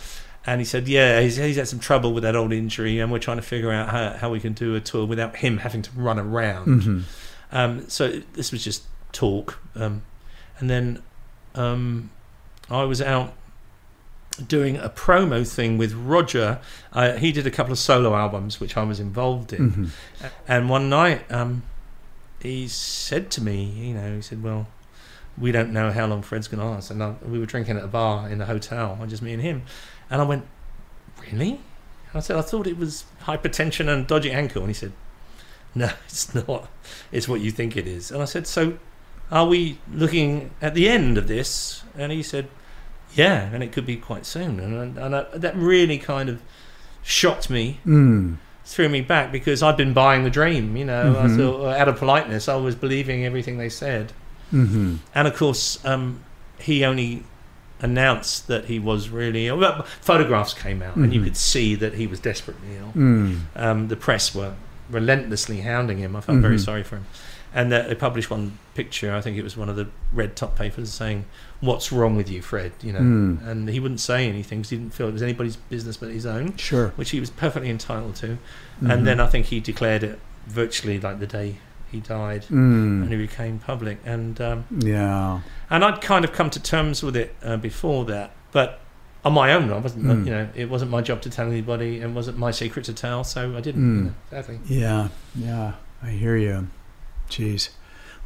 F: and he said, "Yeah, he's, he's had some trouble with that old injury, and we're trying to figure out how, how we can do a tour without him having to run around."
E: Mhm.
F: Um, so this was just talk, um, and then um, I was out doing a promo thing with Roger. Uh, he did a couple of solo albums, which I was involved in,
E: Mhm.
F: and one night um, he said to me, you know, he said, "Well." We don't know how long Fred's going to last, and I, we were drinking at a bar in the hotel, and just me and him. And I went, really? I said, I thought it was hypertension and dodgy ankle. And he said, no, it's not. It's what you think it is. And I said, so are we looking at the end of this? And he said, yeah, and it could be quite soon. And, and I, that really kind of shocked me,
E: Mm.
F: threw me back because I'd been buying the dream. You know, I
E: Mhm.
F: thought, out of politeness, I was believing everything they said.
E: Hmm
F: And of course, um, he only announced that he was really ill. Well, photographs came out, and you
E: Mhm.
F: could see that he was desperately ill.
E: Mm.
F: Um, the press were relentlessly hounding him. I felt very
E: Mhm.
F: sorry for him. And they published one picture. I think it was one of the red top papers saying, "What's wrong with you, Fred?" You know,
E: Mm.
F: and he wouldn't say anything because he didn't feel it was anybody's business but his own.
E: Sure.
F: which he was perfectly entitled to.
E: Mhm.
F: And then I think he declared it virtually like the day he died,
E: Mm.
F: and he became public. And um,
E: Yeah.
F: and I'd kind of come to terms with it uh, before that, but on my own, I wasn't.
E: Mm.
F: You know, it wasn't my job to tell anybody, and wasn't my secret to tell, so I didn't.
E: Mm.
F: You know, sadly.
E: Yeah, yeah, I hear you. Jeez,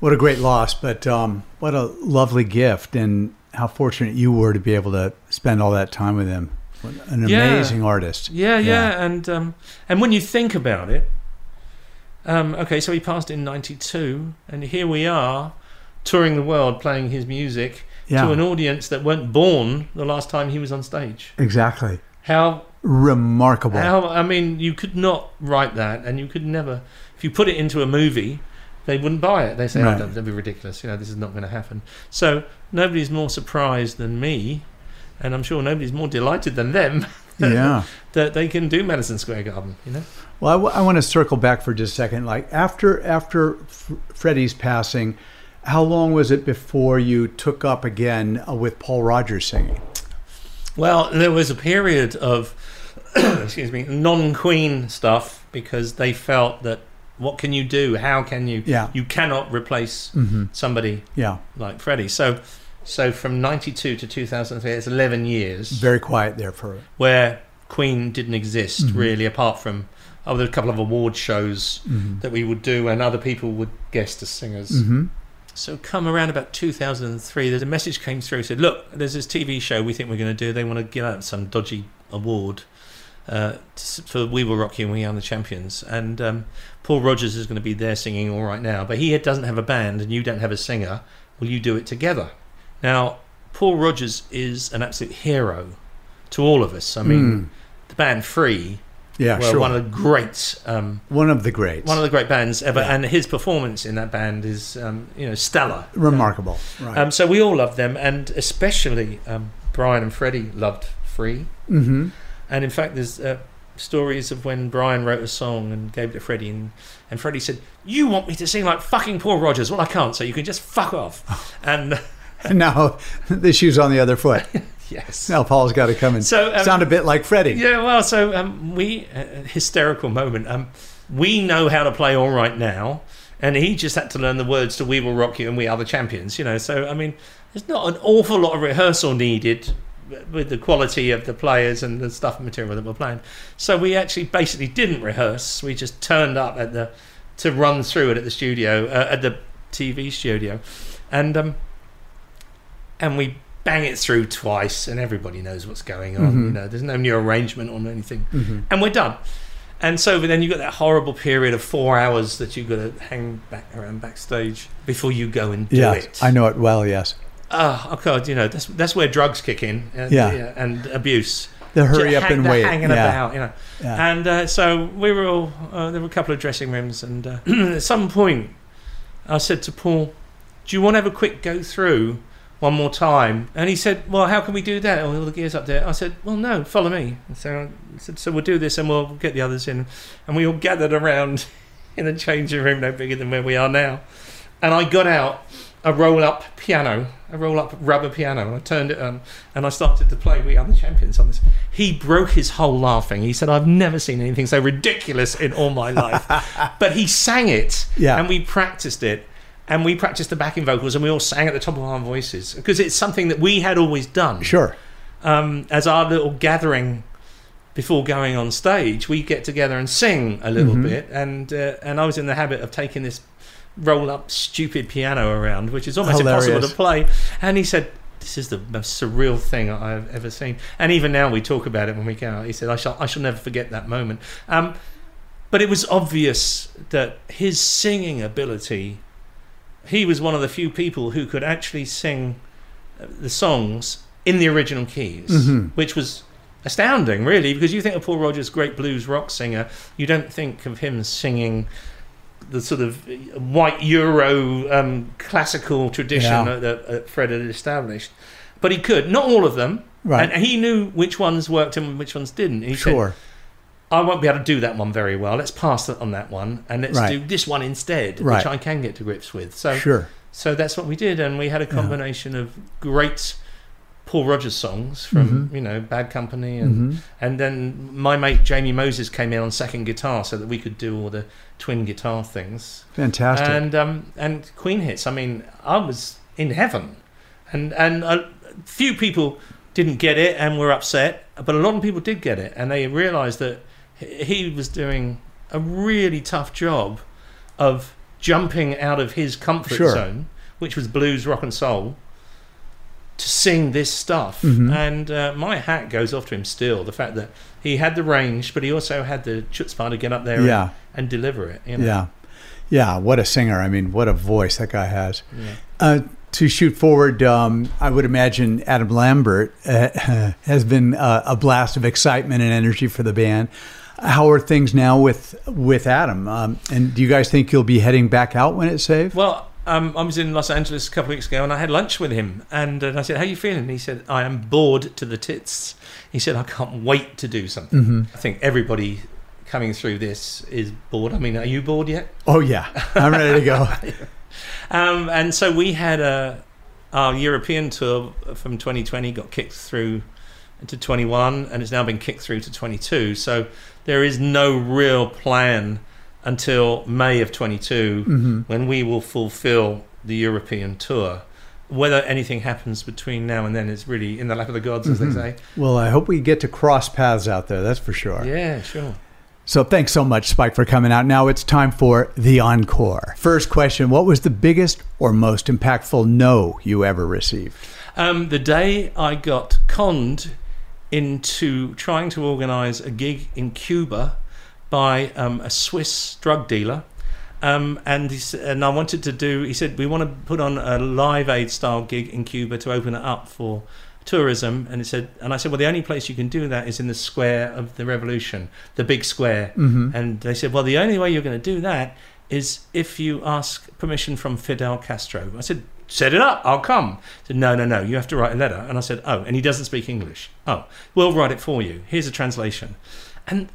E: what a great loss, but um, what a lovely gift, and how fortunate you were to be able to spend all that time with him. What An
F: Yeah.
E: amazing artist.
F: Yeah, yeah, and um, and when you think about it, um, okay, so he passed in '92, and here we are, touring the world, playing his music
E: Yeah.
F: to an audience that weren't born the last time he was on stage.
E: Exactly.
F: How
E: Remarkable.
F: How I mean, you could not write that, and you could never. If you put it into a movie, they wouldn't buy it. They say,
E: Right.
F: "Oh, that'd be ridiculous." You know, this is not going to happen. So nobody's more surprised than me, and I'm sure nobody's more delighted than them. that-
E: Yeah.
F: that they can do Madison Square Garden. You know.
E: Well, I, w- I want to circle back for just a second. Like after after F- Freddie's passing, how long was it before you took up again uh, with Paul Rodgers singing?
F: Well, there was a period of, excuse me, non-Queen stuff because they felt that what can you do? How can you?
E: Yeah.
F: You cannot replace
E: Mhm.
F: somebody
E: Yeah.
F: like Freddie. So, so from '92 to 2003, it's 11 years
E: Very quiet there for
F: where Queen didn't exist
E: Mhm.
F: really, apart from oh, there were a couple of award shows
E: Mhm.
F: that we would do, and other people would guest as singers.
E: Mhm.
F: So come around about 2003, there's a message came through said, "Look, there's this TV show we think we're going to do. They want to give out some dodgy award uh, t- for We Will Rock You and We Are the Champions." And um, Paul Rodgers is going to be there singing all right now, but he doesn't have a band and you don't have a singer. Will you do it together? Now, Paul Rodgers is an absolute hero to all of us. I mean,
E: Mm.
F: the band Free
E: Yeah,
F: were
E: sure.
F: one of the greats. Um,
E: One of the greats.
F: one of the great bands ever,
E: Yeah.
F: and his performance in that band is, um, you know, stellar.
E: Remarkable. Right.
F: Um, so we all loved them, and especially um, Brian and Freddie loved Free.
E: hmm
F: And in fact, there's uh, stories of when Brian wrote a song and gave it to Freddie, and, and Freddie said, "You want me to sing like fucking Paul Rodgers? Well, I can't, so you can just fuck off." and
E: And now the shoe's on the other foot.
F: yes,
E: Now Paul's got to come and
F: So, um,
E: sound a bit like Freddie.
F: Yeah, well, so um, we uh, hysterical moment. Um, we know how to play all right now, and he just had to learn the words to "We Will Rock You" and "We Are the Champions." You know, so I mean, there's not an awful lot of rehearsal needed with the quality of the players and the stuff and material that we're playing. So we actually basically didn't rehearse. We just turned up at the to run through it at the studio uh, at the TV studio, and um, and we bang it through twice, and everybody knows what's going on.
E: Mhm.
F: You know, there's no new arrangement or anything,
E: Mhm.
F: and we're done. And so but then you've got that horrible period of four hours that you've got to hang back around backstage before you go and do
E: yeah,
F: it.
E: I know it well. Yes,
F: Oh, oh God, you know that's that's where drugs kick in. And,
E: Yeah.
F: and abuse.
E: The hurry up
F: hang-
E: and wait,
F: hanging
E: yeah.
F: about, you know.
E: Yeah.
F: And uh, so we were all. Uh, there were a couple of dressing rooms, and uh, at some point, I said to Paul, "Do you want to have a quick go through one more time?" And he said, "Well, how can we do that? All the gears up there." I said, "Well, no, follow me." And so I said, "So we'll do this, and we'll get the others in." And we all gathered around in a changing room no bigger than where we are now. And I got out a roll-up piano, a roll-up rubber piano, and I turned it on, and I started to play "We Are the Champions" on this. He broke his whole laughing. He said, "I've never seen anything so ridiculous in all my life." but he sang it,
E: Yeah.
F: and we practiced it, and we practiced the backing vocals, and we all sang at the top of our voices because it's something that we had always done.
E: sure.
F: Um, as our little gathering before going on stage, we get together and sing a little
E: Mhm.
F: bit, and uh, and I was in the habit of taking this roll up stupid piano around, which is almost impossible to play. And he said, "This is the most surreal thing I've ever seen." And even now we talk about it when we go out. He said, "I shall I shall never forget that moment." Um, but it was obvious that his singing ability. He was one of the few people who could actually sing uh, the songs in the original keys,
E: Mhm.
F: which was astounding, really, because you think of Paul Rodgers, great blues rock singer, you don't think of him singing the sort of white Euro um, classical tradition
E: Yeah.
F: that, that Fred had established. But he could, not all of them,
E: Right.
F: and he knew which ones worked and which ones didn't. He
E: Sure.
F: said, I won't be able to do that one very well. Let's pass on that one, and let's
E: Right.
F: do this one instead,
E: Right.
F: which I can get to grips with. So,
E: Sure.
F: so that's what we did, and we had a combination of great Paul Rodgers songs from
E: Mhm.
F: you know Bad Company, and
E: Mhm.
F: and then my mate Jamie Moses came in on second guitar so that we could do all the twin guitar things.
E: Fantastic.
F: And um, and Queen hits. I mean, I was in heaven, and and a few people didn't get it and were upset, but a lot of people did get it, and they realised that he was doing a really tough job of jumping out of his comfort
E: Sure.
F: zone, which was blues, rock, and soul, to sing this stuff.
E: Mhm.
F: And uh, my hat goes off to him still. The fact that he had the range, but he also had the chutzpah to get up there
E: Yeah.
F: and, and deliver it. You know?
E: Yeah. Yeah. What a singer. I mean, what a voice that guy has.
F: Yeah.
E: Uh, to shoot forward, um, I would imagine Adam Lambert uh, has been uh, a blast of excitement and energy for the band. How are things now with with Adam? Um, and do you guys think you'll be heading back out when it's safe?
F: Well, um, I was in Los Angeles a couple of weeks ago and I had lunch with him. And, uh, I said, How are you feeling? And he said, I am bored to the tits. He said, I can't wait to do something.
E: Mhm.
F: I think everybody coming through this is bored. I mean, are you bored yet?
E: Oh yeah, I'm ready to go.
F: Um, and so we had a, our European tour from 2020 got kicked through to 21 and it's now been kicked through to 22. So there is no real plan until May of 22
E: Mhm.
F: when we will fulfill the European tour. Whether anything happens between now and then is really in the lap of the gods, as
E: Mhm.
F: they say.
E: Well, I hope we get to cross paths out there. That's for sure.
F: Yeah, sure.
E: So thanks so much, Spike, for coming out. Now it's time for the encore. First question What was the biggest or most impactful no you ever received?
F: Um, the day I got conned into trying to organise a gig in Cuba by um, a Swiss drug dealer. Um, and he, and I wanted to do. He said we want to put on a Live Aid style gig in Cuba to open it up for tourism, and he said, and I said, well, the only place you can do that is in the square of the revolution, the big square.
E: Mhm.
F: And they said, well, the only way you're going to do that is if you ask permission from Fidel Castro. I said, set it up, I'll come. He said, no, no, no, you have to write a letter. And I said, oh, and he doesn't speak English. Oh, we'll write it for you. Here's a translation. And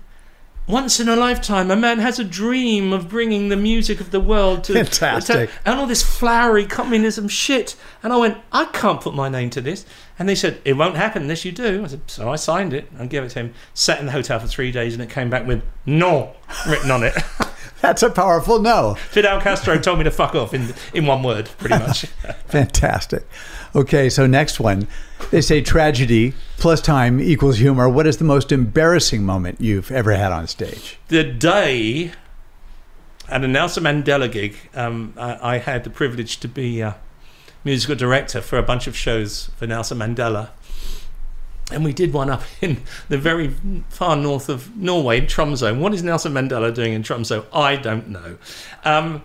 F: once in a lifetime, a man has a dream of bringing the music of the world to
E: Fantastic.
F: to- and all this flowery communism shit. And I went, I can't put my name to this. And they said, it won't happen unless you do. I said, so I signed it and gave it to him. Sat in the hotel for three days, and it came back with no written on it.
E: That's a powerful no.
F: Fidel Castro told me to fuck off in in one word, pretty much.
E: Fantastic. Okay, so next one. They say tragedy plus time equals humor. What is the most embarrassing moment you've ever had on stage?
F: the day at a Nelson Mandela gig, um, I, I had the privilege to be a musical director for a bunch of shows for Nelson Mandela. And we did one up in the very far north of Norway, Tromsø. What is Nelson Mandela doing in Tromsø? I don't know. Um,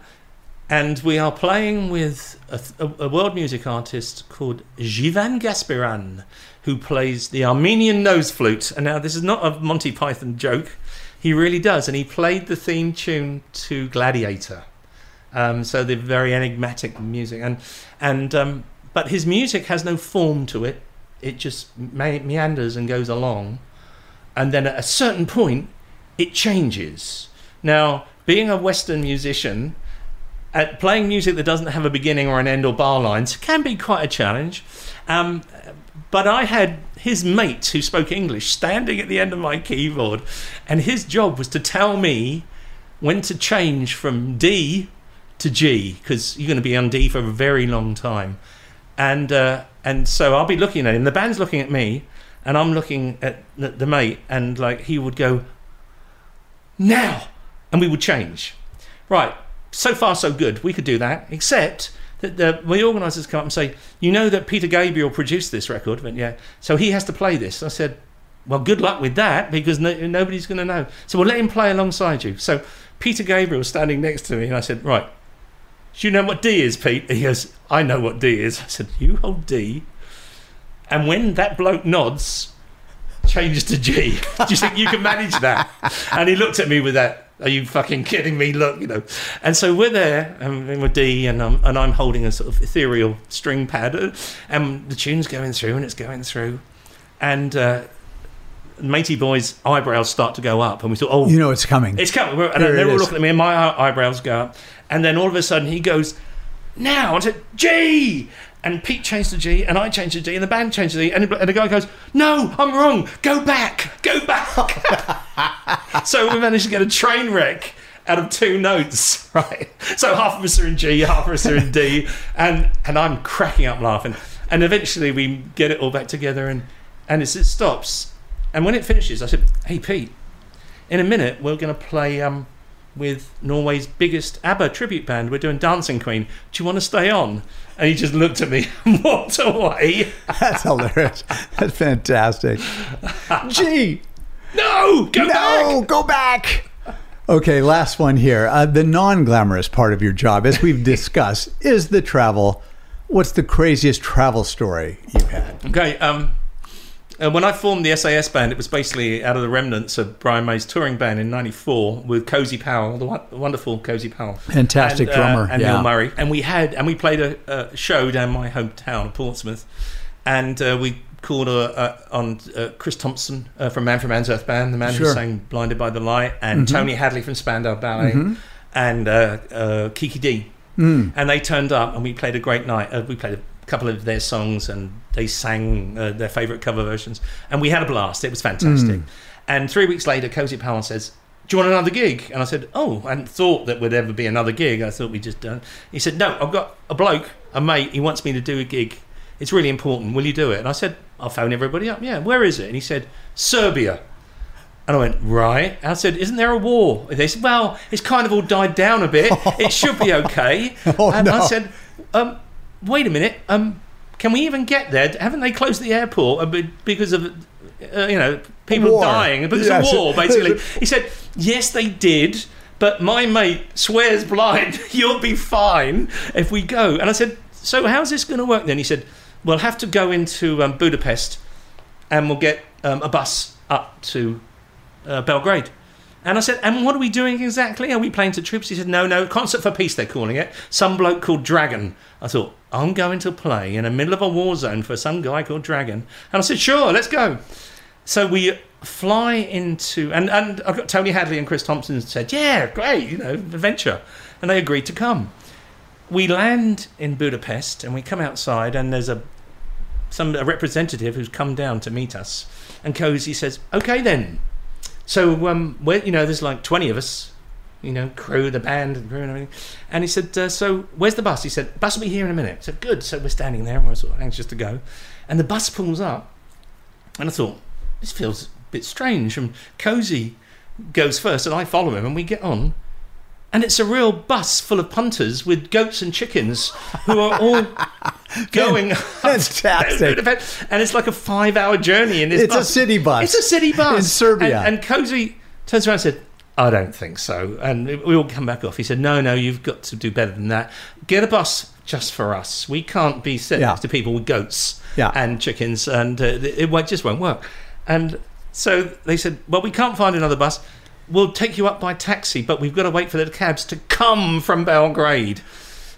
F: and we are playing with a, a, a world music artist called Djivan Gasparyan, who plays the Armenian nose flute. And now, this is not a Monty Python joke. He really does. And he played the theme tune to Gladiator. Um, so the very enigmatic music. And, and, um, but his music has no form to it. It just me- meanders and goes along. And then at a certain point, it changes. Now, being a Western musician, at playing music that doesn't have a beginning or an end or bar lines can be quite a challenge. Um, but I had his mate who spoke English standing at the end of my keyboard, and his job was to tell me when to change from D to G because you're going to be on D for a very long time. And uh, and so I'll be looking at him. The band's looking at me, and I'm looking at the, the mate, and like he would go, now, and we would change. Right, so far so good. We could do that, except that the, the organisers come up and say, you know that Peter Gabriel produced this record, went, yeah. So he has to play this. I said, well, good luck with that because no, nobody's going to know. So we'll let him play alongside you. So Peter Gabriel was standing next to me, and I said, right, do you know what D is, Pete? He goes, I know what D is. I said, you hold D. And when that bloke nods, changes to G. Do you think you can manage that? And he looked at me with that. Are you fucking kidding me? Look, you know. And so we're there, and we're D, and I'm, and I'm holding a sort of ethereal string pad, and the tune's going through, and it's going through, and uh, matey boy's eyebrows start to go up, and we thought, oh,
E: You know it's coming.
F: it's coming. And
E: Here
F: they're all looking at me, and my eyebrows go up. And then all of a sudden, he goes, now. I said, G! And Pete changed to G, and I changed to G, and the band changed to G. And the, and the guy goes, no, I'm wrong. Go back. Go back. so we managed to get a train wreck out of two notes, right? So half of us are in G, half of us are in D, and, and I'm cracking up laughing. And eventually we get it all back together, and, and it's, it stops. And when it finishes, I said, hey, Pete, in a minute we're going to play um, with Norway's biggest ABBA tribute band. We're doing Dancing Queen. Do you want to stay on? And he just looked at me and walked away.
E: That's hilarious. That's fantastic. Gee.
F: No, go
E: no, go back. Okay, last one here. Uh, the non glamorous part of your job, as we've discussed, is the travel. What's the craziest travel story you've had?
F: Okay. Um, uh, when I formed the SAS band, it was basically out of the remnants of Brian May's touring band in '94 with Cozy Powell, the wonderful Cozy Powell,
E: Fantastic
F: and,
E: drummer,
F: and
E: yeah.
F: Neil Murray. And we had and we played a, a show down my hometown of Portsmouth, and uh, we called uh, uh, on uh, Chris Thompson uh, from Manfred Mann's Earth Band, the man who sang "Blinded by the Light," and
E: Mhm.
F: Tony Hadley from Spandau Ballet,
E: Mhm.
F: and uh, uh, Kiki Dee
E: Mm.
F: and they turned up and we played a great night. Uh, we played a couple of their songs and they sang uh, their favourite cover versions, and we had a blast. It was fantastic.
E: Mm.
F: And three weeks later, Cozy Powell says, "Do you want another gig?" And I said, "Oh, I hadn't thought that would ever be another gig. I thought we just done." He said, "No, I've got a bloke, a mate. He wants me to do a gig. It's really important. Will you do it?" And I said, "I'll phone everybody up. Yeah, where is it?" And he said, "Serbia." And I went, right. And I said, isn't there a war? And they said, well, it's kind of all died down a bit. It should be okay.
E: Oh,
F: and I said, um, wait a minute. Um, can we even get there? Haven't they closed the airport because of, uh, you know, people
E: War.
F: dying? Because
E: Yes.
F: of war, basically. He said, yes, they did. But my mate swears blind, you'll be fine if we go. And I said, so how's this going to work then? He said, we'll have to go into um, Budapest and we'll get um, a bus up to uh, Belgrade. And I said, and what are we doing exactly? Are we playing to troops? He said, no, no, Concert for Peace, they're calling it. Some bloke called Dragon. I thought, I'm going to play in the middle of a war zone for some guy called Dragon. And I said, sure, let's go. So we fly into, and, and I've got Tony Hadley and Chris Thompson said, yeah, great, you know, adventure. And they agreed to come. We land in Budapest and we come outside, and there's a some a representative who's come down to meet us. And Cozy says, okay then, so, um, you know, there's like 20 of us, you know, crew, the band, and crew and everything. And he said, uh, So, where's the bus? He said, Bus will be here in a minute. So Good. So, we're standing there and we're sort of anxious to go. And the bus pulls up. And I thought, This feels a bit strange. And Cozy goes first, and I follow him, and we get on. And it's a real bus full of punters with goats and chickens who are all going.
E: Fantastic.
F: and it's like a five hour journey in this
E: It's a city bus.
F: It's a city bus.
E: In Serbia.
F: And, and Cozy turns around and said, I don't think so. And we all come back off. He said, No, no, you've got to do better than that. Get a bus just for us. We can't be sent
E: Yeah.
F: next to people with goats
E: Yeah.
F: and chickens, and uh, it just won't work. And so they said, Well, we can't find another bus. We'll take you up by taxi, but we've got to wait for the cabs to come from Belgrade.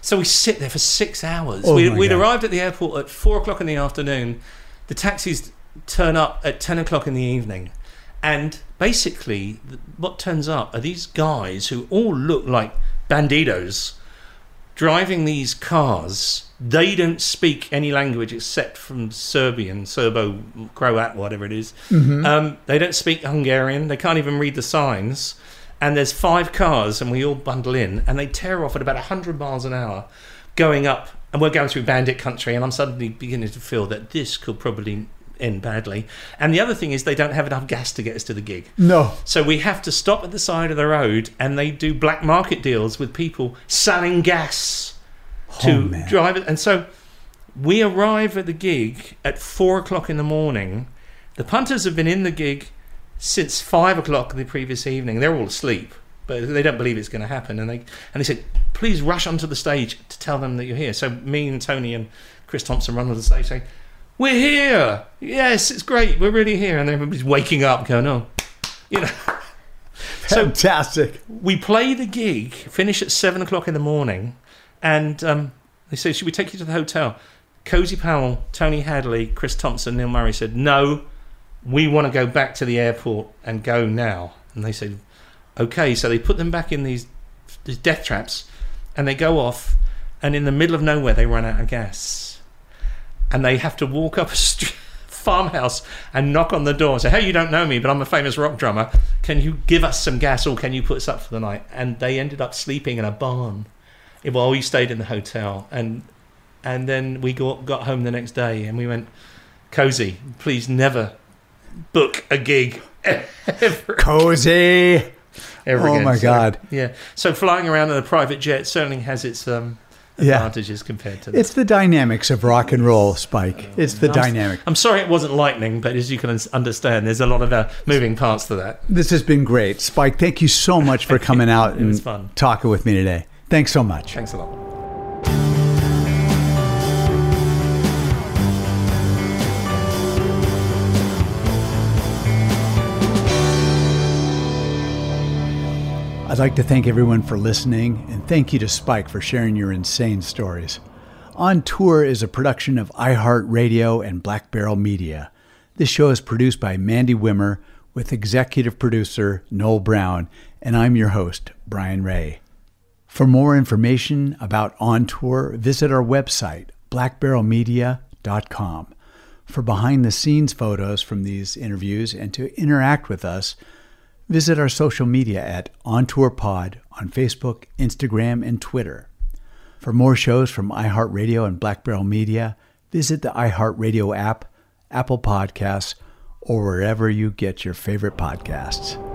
F: So we sit there for six hours.
E: Oh
F: we, we'd arrived at the airport at four o'clock in the afternoon. The taxis turn up at 10 o'clock in the evening. And basically, what turns up are these guys who all look like bandidos driving these cars. They don't speak any language except from Serbian, Serbo, Croat, whatever it is.
E: Mhm.
F: Um, they don't speak Hungarian. They can't even read the signs. And there's five cars, and we all bundle in, and they tear off at about 100 miles an hour, going up. And we're going through bandit country, and I'm suddenly beginning to feel that this could probably end badly. And the other thing is, they don't have enough gas to get us to the gig.
E: No.
F: So we have to stop at the side of the road, and they do black market deals with people selling gas oh, to
E: Oh, man.
F: drive it. And so we arrive at the gig at four o'clock in the morning. The punters have been in the gig since five o'clock the previous evening. They're all asleep, but they don't believe it's going to happen. And they and they said, "Please rush onto the stage to tell them that you're here." So me and Tony and Chris Thompson run on the stage saying, "We're here! Yes, it's great. We're really here." And everybody's waking up, going, "Oh, you know."
E: Fantastic.
F: we play the gig, finish at seven o'clock in the morning, and um, they say, Should we take you to the hotel? Cozy Powell, Tony Hadley, Chris Thompson, Neil Murray said, No, we want to go back to the airport and go now. And they said, Okay, so they put them back in these, these death traps and they go off, and in the middle of nowhere, they run out of gas. And they have to walk up a street. Farmhouse and knock on the door and say, Hey, you don't know me, but I'm a famous rock drummer. Can you give us some gas or can you put us up for the night? And they ended up sleeping in a barn while we stayed in the hotel. And and then we got, got home the next day and we went, Cozy, please never book a gig ever,
E: Cozy.
F: ever
E: Oh
F: again.
E: my
F: So,
E: God.
F: Yeah. So flying around in a private jet certainly has its um,
E: Yeah.
F: advantages compared to
E: It's the dynamics of rock and roll, Spike. It's the
F: I'm-
E: dynamic.
F: I'm sorry it wasn't lightning, but as you can understand, there's a lot of uh, moving parts to that.
E: This has been great. Spike, thank you so much for coming out and
F: was fun.
E: talking with me today. Thanks so much.
F: Thanks a lot.
E: I'd like to thank everyone for listening, and thank you to Spike for sharing your insane stories. On Tour is a production of iHeartRadio and Black Barrel Media. This show is produced by Mandy Wimmer with executive producer Noel Brown, and I'm your host, Brian Ray. For more information about On Tour, visit our website, blackbarrelmedia.com. For behind the scenes photos from these interviews and to interact with us, visit our social media at On Tour Pod on Facebook, Instagram, and Twitter. For more shows from iHeartRadio and Black Barrel Media, visit the iHeartRadio app, Apple Podcasts, or wherever you get your favorite podcasts.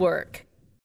J: Network.